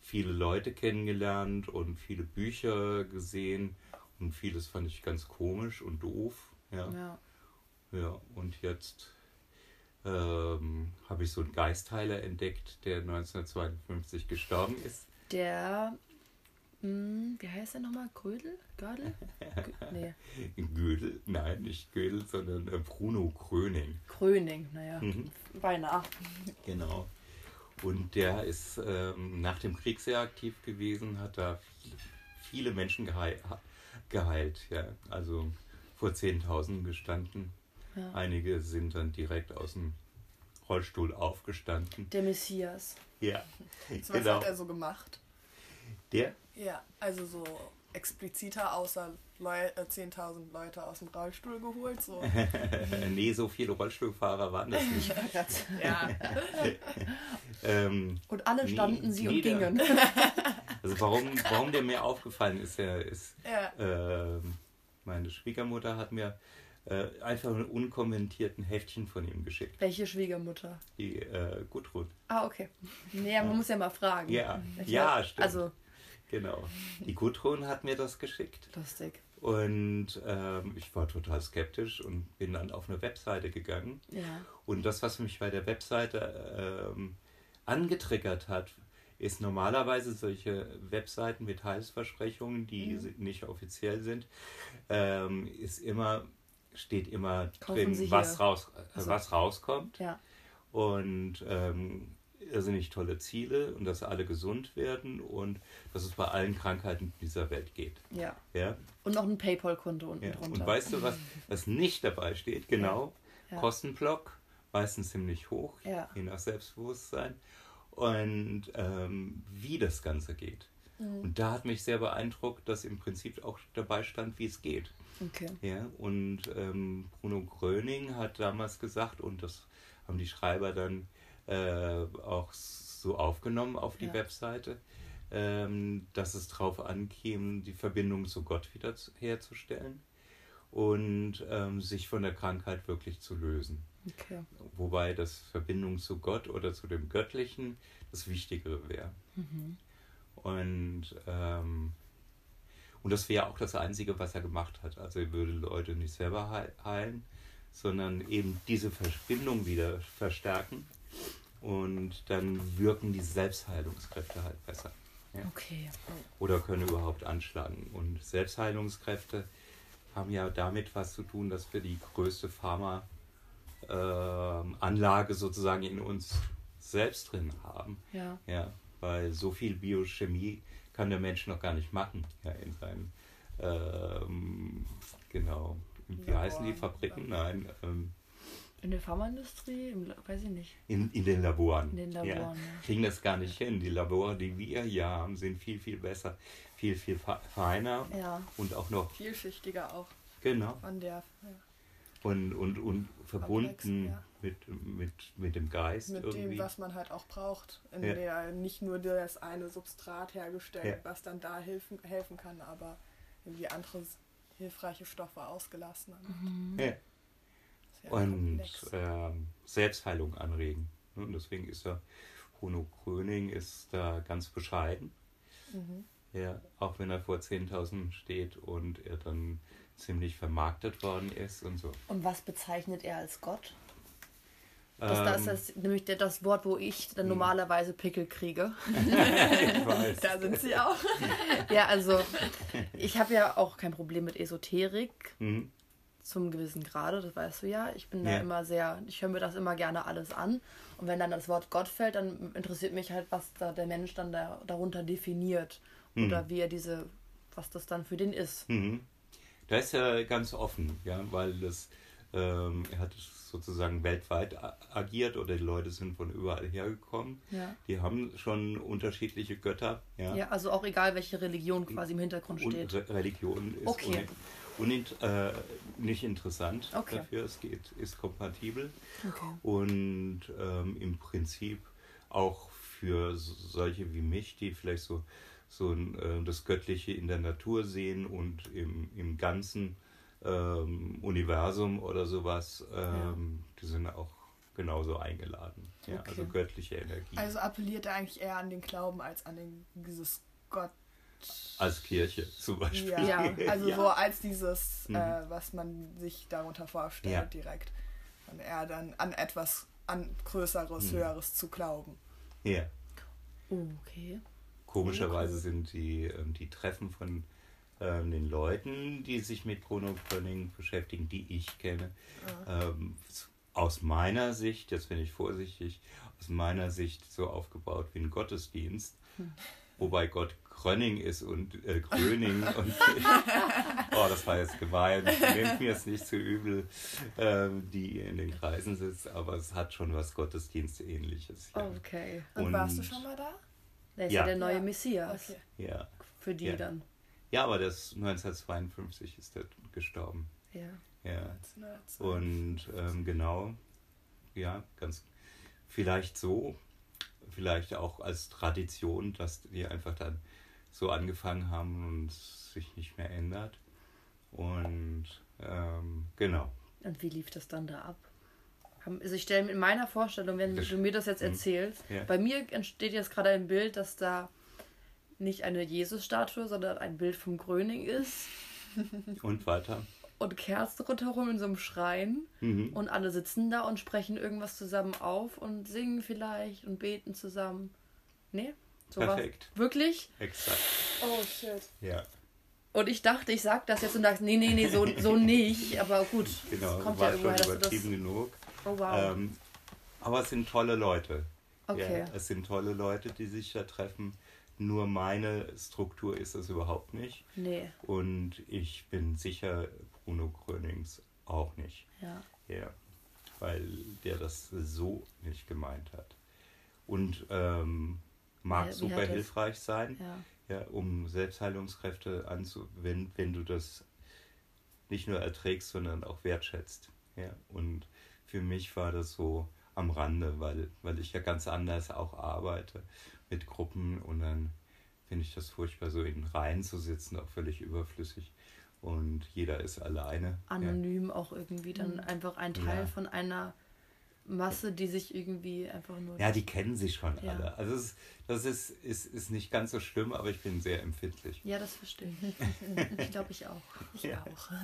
viele Leute kennengelernt und viele Bücher gesehen und vieles fand ich ganz komisch und doof. Ja, Ja. ja und jetzt ähm, habe ich so einen Geistheiler entdeckt, der 1952 gestorben ist. Der, mh, wie heißt der nochmal? Grödel? Gördel? Gö nee, Gödel, nein, nicht Gödel, sondern äh, Bruno Kröning. Kröning, naja, Mhm. beinahe. Genau. Und der ist ähm, nach dem Krieg sehr aktiv gewesen, hat da viele, viele Menschen geheil, geheilt. Ja. Also vor 10.000 gestanden. Ja. Einige sind dann direkt aus dem Rollstuhl aufgestanden. Der Messias. Ja, So, was genau. hat er so gemacht? Der, Ja, also so expliziter, außer Leu äh, 10.000 Leute aus dem Rollstuhl geholt. So. nee, so viele Rollstuhlfahrer waren das nicht. ja, ähm, Und alle Nee, standen sie und gingen. also warum, warum der mir aufgefallen ist, ist ja. Ähm, meine Schwiegermutter hat mir äh, einfach ein unkommentierten Heftchen von ihm geschickt. Welche Schwiegermutter? Die äh, Gudrun. Ah, okay. Nee, man muss ja mal fragen. Ja, Ich ja, glaub, stimmt. Also, Genau. Die Gudrun hat mir das geschickt. lustig. Und ähm, ich war total skeptisch und bin dann auf eine Webseite gegangen. Ja. Und das, was mich bei der Webseite ähm, angetriggert hat, ist normalerweise solche Webseiten mit Heilsversprechungen, die Mhm. nicht offiziell sind, ähm, ist immer, steht immer Kaufen drin, was, raus, äh, Also- was rauskommt. Ja. Und ähm, irrsinnig tolle Ziele und dass alle gesund werden und dass es bei allen Krankheiten dieser Welt geht. Ja. Ja? Und noch ein PayPal-Konto unten Ja, drunter. und weißt du, was, was nicht dabei steht? Genau. Ja. Kostenblock, meistens ziemlich hoch, je nach Selbstbewusstsein. Und ähm, wie das Ganze geht. Mhm. Und da hat mich sehr beeindruckt, dass im Prinzip auch dabei stand, wie es geht. Okay. Ja, und ähm, Bruno Gröning hat damals gesagt, und das haben die Schreiber dann äh, auch so aufgenommen auf die Ja. Webseite, ähm, dass es darauf ankäme, die Verbindung zu Gott wieder zu, herzustellen und ähm, sich von der Krankheit wirklich zu lösen. Okay. Wobei das Verbindung zu Gott oder zu dem Göttlichen das Wichtigere wäre. Mhm. Und, ähm, und das wäre auch das Einzige, was er gemacht hat. Also er würde Leute nicht selber heil- heilen, sondern eben diese Verbindung wieder verstärken. Und dann wirken die Selbstheilungskräfte halt besser. Ja? Okay. Oder können überhaupt anschlagen. Und Selbstheilungskräfte haben ja damit was zu tun, dass wir die größte Pharma-Anlage sozusagen in uns selbst drin haben. Ja. Ja, weil so viel Biochemie kann der Mensch noch gar nicht machen ja, in seinem, ähm, genau, wie Labor, heißen die Fabriken? Nein, ähm, In der Pharmaindustrie? Im, weiß ich nicht. in, in den Laboren. In den Laboren, ja. ja. Kriegen das gar nicht hin. Die Labore, die wir hier haben, sind viel, viel besser, viel, viel fe- feiner Ja. und auch noch, Vielschichtiger auch genau, von der. Und, und, und verbunden ja. mit, mit, mit dem Geist Mit irgendwie. dem, was man halt auch braucht. In Ja. der nicht nur das eine Substrat hergestellt, Ja. was dann da helfen, helfen kann, aber irgendwie andere hilfreiche Stoffe ausgelassen. haben. ja. Und ähm, Selbstheilung anregen. Ne, Und deswegen ist er, Bruno Gröning ist da ganz bescheiden. Mhm. Ja, auch wenn er vor 10.000 steht und er dann ziemlich vermarktet worden ist und so. Und was bezeichnet er als Gott? Das, das Ähm, ist nämlich das Wort, wo ich dann normalerweise Pickel kriege. ich weiß. Da sind sie auch. ja, also ich habe ja auch kein Problem mit Esoterik Mhm. Zum gewissen Grade, das weißt du ja. Ich bin Ja. da immer sehr, ich höre mir das immer gerne alles an. Und wenn dann das Wort Gott fällt, dann interessiert mich halt, was da der Mensch dann da, darunter definiert. Oder wie er diese, was das dann für den ist. Mhm. Da ist er ganz offen, ja, weil das, ähm, er hat sozusagen weltweit agiert oder die Leute sind von überall hergekommen. Ja. Die haben schon unterschiedliche Götter, ja. Ja, also auch egal, welche Religion quasi im Hintergrund Und steht. Re Religion ist Okay. Unin- unint- äh, nicht interessant Okay. dafür. Es geht, ist kompatibel Okay. und ähm, im Prinzip auch für so- solche wie mich, die vielleicht so, so äh, das Göttliche in der Natur sehen und im, im ganzen ähm, Universum oder sowas, ähm, die sind auch genauso eingeladen. Ja, Okay. Also göttliche Energie. Also appelliert er eigentlich eher an den Glauben als an den, dieses Gott. Als Kirche zum Beispiel. Ja, Ja. also Ja. so als dieses, Mhm. äh, was man sich darunter vorstellt Ja. direkt. Und eher dann an etwas, an Größeres, Mhm. Höheres zu glauben. Ja. Okay. Komischerweise sind die, ähm, die Treffen von ähm, den Leuten, die sich mit Bruno Gröning beschäftigen, die ich kenne, ähm, aus meiner Sicht, jetzt bin ich vorsichtig, aus meiner Sicht so aufgebaut wie ein Gottesdienst, wobei Gott Gröning ist und äh, Gröning und oh, das war jetzt gemein, nehmt mir es nicht zu übel, ähm, die in den Kreisen sitzt, aber es hat schon was Gottesdienstähnliches. Ja. Okay. Und, Und- warst du schon mal da? Der ist Ja. ja, der neue Ja. Messias. Okay. ja. Für die Ja. dann. ja, aber das 1952 ist er gestorben. Ja. Ja. Und ähm, genau, ja, ganz vielleicht so, vielleicht auch als Tradition, dass die einfach dann so angefangen haben und sich nicht mehr ändert. Und ähm, genau. Und wie lief das dann da ab? Also ich stelle mir in meiner Vorstellung, wenn Das- du mir das jetzt Mhm. erzählst, Ja. bei mir entsteht jetzt gerade ein Bild, dass da nicht eine Jesus-Statue, sondern ein Bild vom Gröning ist Und weiter. und Kerzen rundherum in so einem Schrein Mhm. und alle sitzen da und sprechen irgendwas zusammen auf und singen vielleicht und beten zusammen. Nee? So was. Perfekt. Wirklich? Exakt. Oh shit. Ja, Und ich dachte, ich sag das jetzt und sagst, nee, nee, nee, so, so nicht. Aber gut, genau. kommt war ja schon du das... übertrieben genug. Oh wow. Ähm, aber es sind tolle Leute. okay. Ja, es sind tolle Leute, die sich da treffen. Nur meine Struktur ist es überhaupt nicht. Nee, Und ich bin sicher, Bruno Grönings auch nicht. ja. Ja, weil der das so nicht gemeint hat. Und ähm, mag Ja, wie super hilfreich sein, Ja. ja, um Selbstheilungskräfte anzuwenden, wenn du das nicht nur erträgst, sondern auch wertschätzt. Ja, und für mich war das so am Rande, weil, weil ich ja ganz anders auch arbeite mit Gruppen und dann finde ich das furchtbar, so in Reihen zu sitzen, auch völlig überflüssig. Und jeder ist alleine. ja. anonym auch irgendwie dann Mhm. einfach ein Teil Ja. von einer Masse, die sich irgendwie einfach nur. Ja, die kennen sich schon Ja. alle. Also es, das ist, ist, ist nicht ganz so schlimm, aber ich bin sehr empfindlich. Ja, das verstehe ich. ich glaube, ich auch. Ich Ja. auch.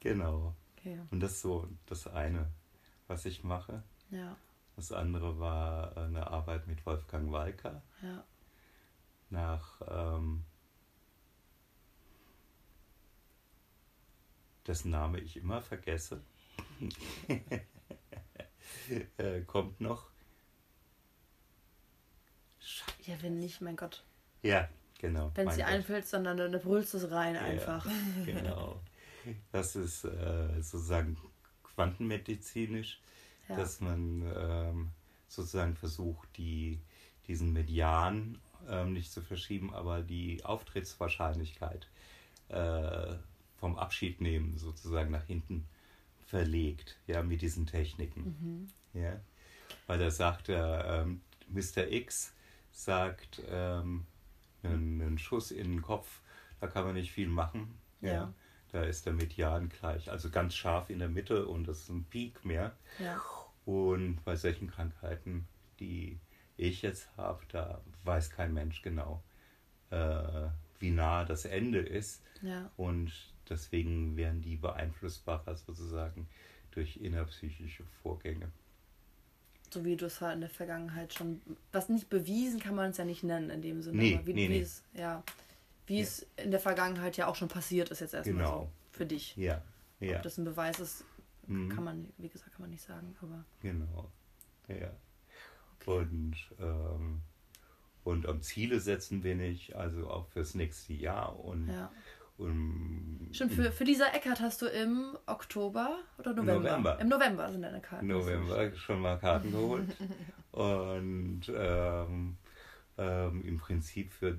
Genau. Okay. Und das ist so das eine, was ich mache. Ja, Das andere war äh, eine Arbeit mit Wolfgang Walker ja. nach ähm, dessen Name ich immer vergesse. äh, kommt noch. Ja, wenn nicht, mein Gott. Ja, genau. Wenn es dir einfällt, sondern dann brüllst du es rein Ja, einfach. Genau. Das ist äh, sozusagen quantenmedizinisch, Ja. dass man ähm, sozusagen versucht, die, diesen Median ähm, nicht zu verschieben, aber die Auftrittswahrscheinlichkeit äh, vom Abschied nehmen sozusagen nach hinten verlegt, ja, mit diesen Techniken. Mhm. Ja? Weil er sagt, äh, ähm, Mr. X sagt, ähm, einen, einen Schuss in den Kopf, da kann man nicht viel machen. Ja. Ja. Da ist der Median gleich, also ganz scharf in der Mitte und das ist ein Peak mehr. Ja. Und bei solchen Krankheiten, die ich jetzt habe, da weiß kein Mensch genau, äh, wie nah das Ende ist. Ja. Und deswegen werden die beeinflussbarer sozusagen durch innerpsychische Vorgänge. So wie du es halt in der Vergangenheit schon. Was nicht bewiesen kann man es ja nicht nennen in dem Sinne. Nee, aber wie, nee, wie nee. es, ja. Wie es in der Vergangenheit ja auch schon passiert ist jetzt erstmal Genau. so. Für dich. Ja, ja, Ob das ein Beweis ist, Mhm. kann man, wie gesagt, kann man nicht sagen. Aber genau. Ja. Und, ähm, und am Ziele setzen wir nicht, also auch fürs nächste Jahr. Und, ja. Und Stimmt, für, für dieser Eckart hast du im Oktober oder November? November. Im November sind deine Karten. im November schon mal Karten geholt. und ähm, ähm, im Prinzip für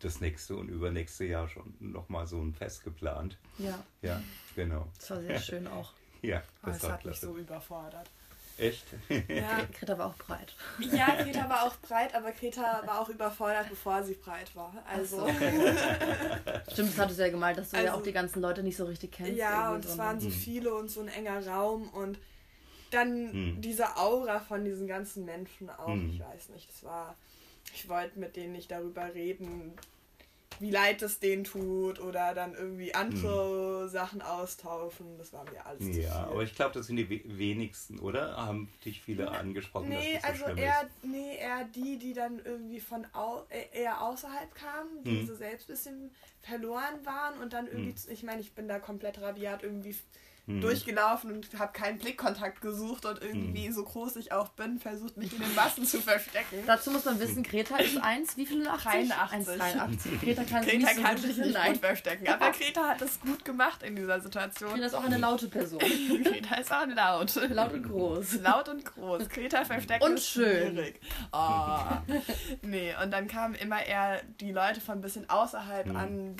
das nächste und übernächste Jahr schon nochmal so ein Fest geplant. Ja, Ja, genau. das war sehr schön auch. Ja, das es war hat mich klasse. so überfordert. Echt? Ja, Greta war auch breit. ja, Greta war auch breit, aber Greta war auch überfordert, bevor sie breit war. Also, Stimmt, das hattest du ja gemalt, dass du ja Also- auch die ganzen Leute nicht so richtig kennst. ja, und es waren so viele und so ein enger Raum und dann Hm. diese Aura von diesen ganzen Menschen auch, Hm. ich weiß nicht, das war, ich wollte mit denen nicht darüber reden, wie leid es denen tut oder dann irgendwie andere Sachen austauschen, das war mir alles zu viel. Hm. Ja, aber ich glaube, das sind die we- wenigsten, oder? Haben dich viele angesprochen, Nee, dass das so also schlimm eher, ist? nee, eher die, die dann irgendwie von au äh, eher außerhalb kamen, die Mhm. so selbst ein bisschen verloren waren und dann irgendwie, Mhm. ich meine, ich bin da komplett rabiat irgendwie Hm. durchgelaufen und habe keinen Blickkontakt gesucht und irgendwie Mhm. so groß ich auch bin, versucht mich in den Massen zu verstecken. Dazu muss man wissen, Greta ist 1, wie viel? 80? 83. 1,83. Greta kann sich Greta nicht so kann sich nicht gut verstecken, aber Greta hat es gut gemacht in dieser Situation. Greta ist auch eine laute Person. Greta ist auch laut. Laut und groß. Laut und groß. Greta versteckt Und schön. schwierig. Oh. Nee, und dann kamen immer eher die Leute von ein bisschen außerhalb Mhm. an,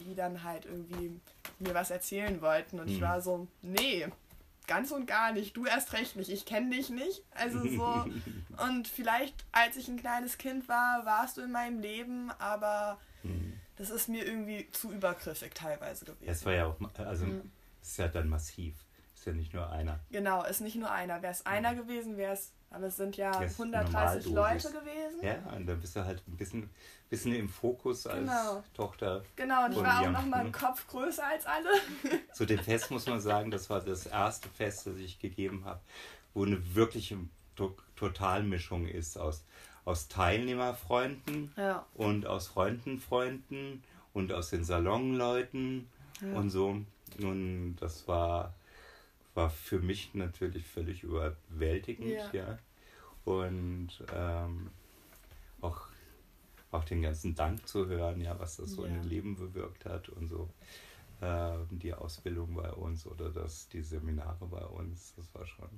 die dann halt irgendwie mir was erzählen wollten. Und ich Mhm. war so, nee, ganz und gar nicht. Du erst recht nicht. Ich kenne dich nicht. Also so. und vielleicht, als ich ein kleines Kind war, warst du in meinem Leben, aber Hm. das ist mir irgendwie zu übergriffig teilweise gewesen. Es war ja auch, also Mhm. es ist ja dann massiv. Ist ja nicht nur einer. Genau, ist nicht nur einer. Wäre es einer gewesen, wäre es, aber es sind ja Jetzt 130 Leute gewesen. Ja, und dann bist du halt ein bisschen, bisschen im Fokus als Genau. Tochter. Genau, und ich war auch mir, noch mal ne? einen Kopf größer als alle. Zu dem Fest muss man sagen, das war das erste Fest, das ich gegeben habe, wo eine wirkliche To- Totalmischung ist aus, aus Teilnehmerfreunden Ja. und aus Freundenfreunden und aus den Salonleuten Ja. und so. Und das war, war für mich natürlich völlig überwältigend, Ja. ja. Und ähm, auch, auch den ganzen Dank zu hören, ja, was das so in Ja. dem Leben bewirkt hat und so. Äh, die Ausbildung bei uns oder das, die Seminare bei uns, das war schon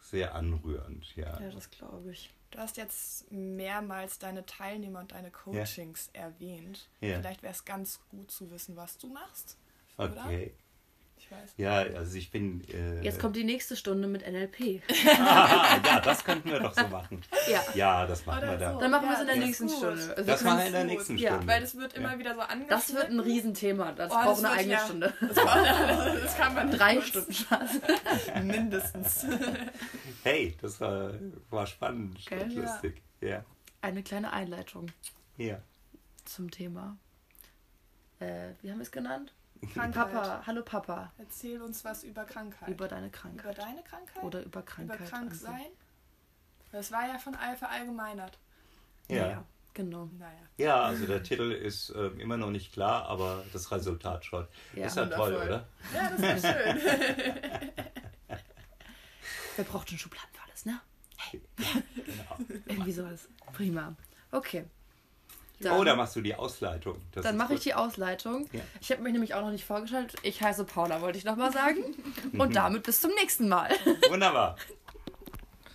sehr anrührend, ja. Ja, das glaube ich. Du hast jetzt mehrmals deine Teilnehmer und deine Coachings erwähnt. Ja. Vielleicht wäre es ganz gut zu wissen, was du machst. Oder? Okay. Ich weiß. Ja, also ich bin. Äh, Jetzt kommt die nächste Stunde mit NLP. Ah, ja, das könnten wir doch so machen. Ja. Ja, das machen Oder wir dann. so. Dann machen wir es Ja, in der nächsten gut. Stunde. Also Das machen wir in der gut. nächsten Ja, Stunde. Weil das wird Ja. immer wieder so angeschnitten. das wird ein Riesenthema. Das Oh, braucht eine eigene ja- Stunde. Das, war, das kann man nicht Drei kurz- Stunden Spaß. Mindestens. Hey, das war, war spannend Gell? und Ja. lustig. Ja. Eine kleine Einleitung Ja. zum Thema. Äh, wie haben wir es genannt? Krankheit. Papa, hallo Papa. Erzähl uns was über Krankheit. Über deine Über Krankheit. deine Krankheit? Oder über Krankheit. Über krank sein? Das war ja von All verallgemeinert. Ja. Ja, genau. Naja. ja, also der Titel ist äh, immer noch nicht klar, aber das Resultat schon. Ja. ist ja toll, Wundervoll. oder? Ja, das war schön. Wer braucht schon Schubladen für alles, ne? Genau. Irgendwie sowas. Prima. Okay. Oh, da machst du die Ausleitung. Das Dann mache ich die Ausleitung. Ja. Ich habe mich nämlich auch noch nicht vorgestellt. Ich heiße Paula, wollte ich nochmal sagen. Und damit bis zum nächsten Mal. Wunderbar.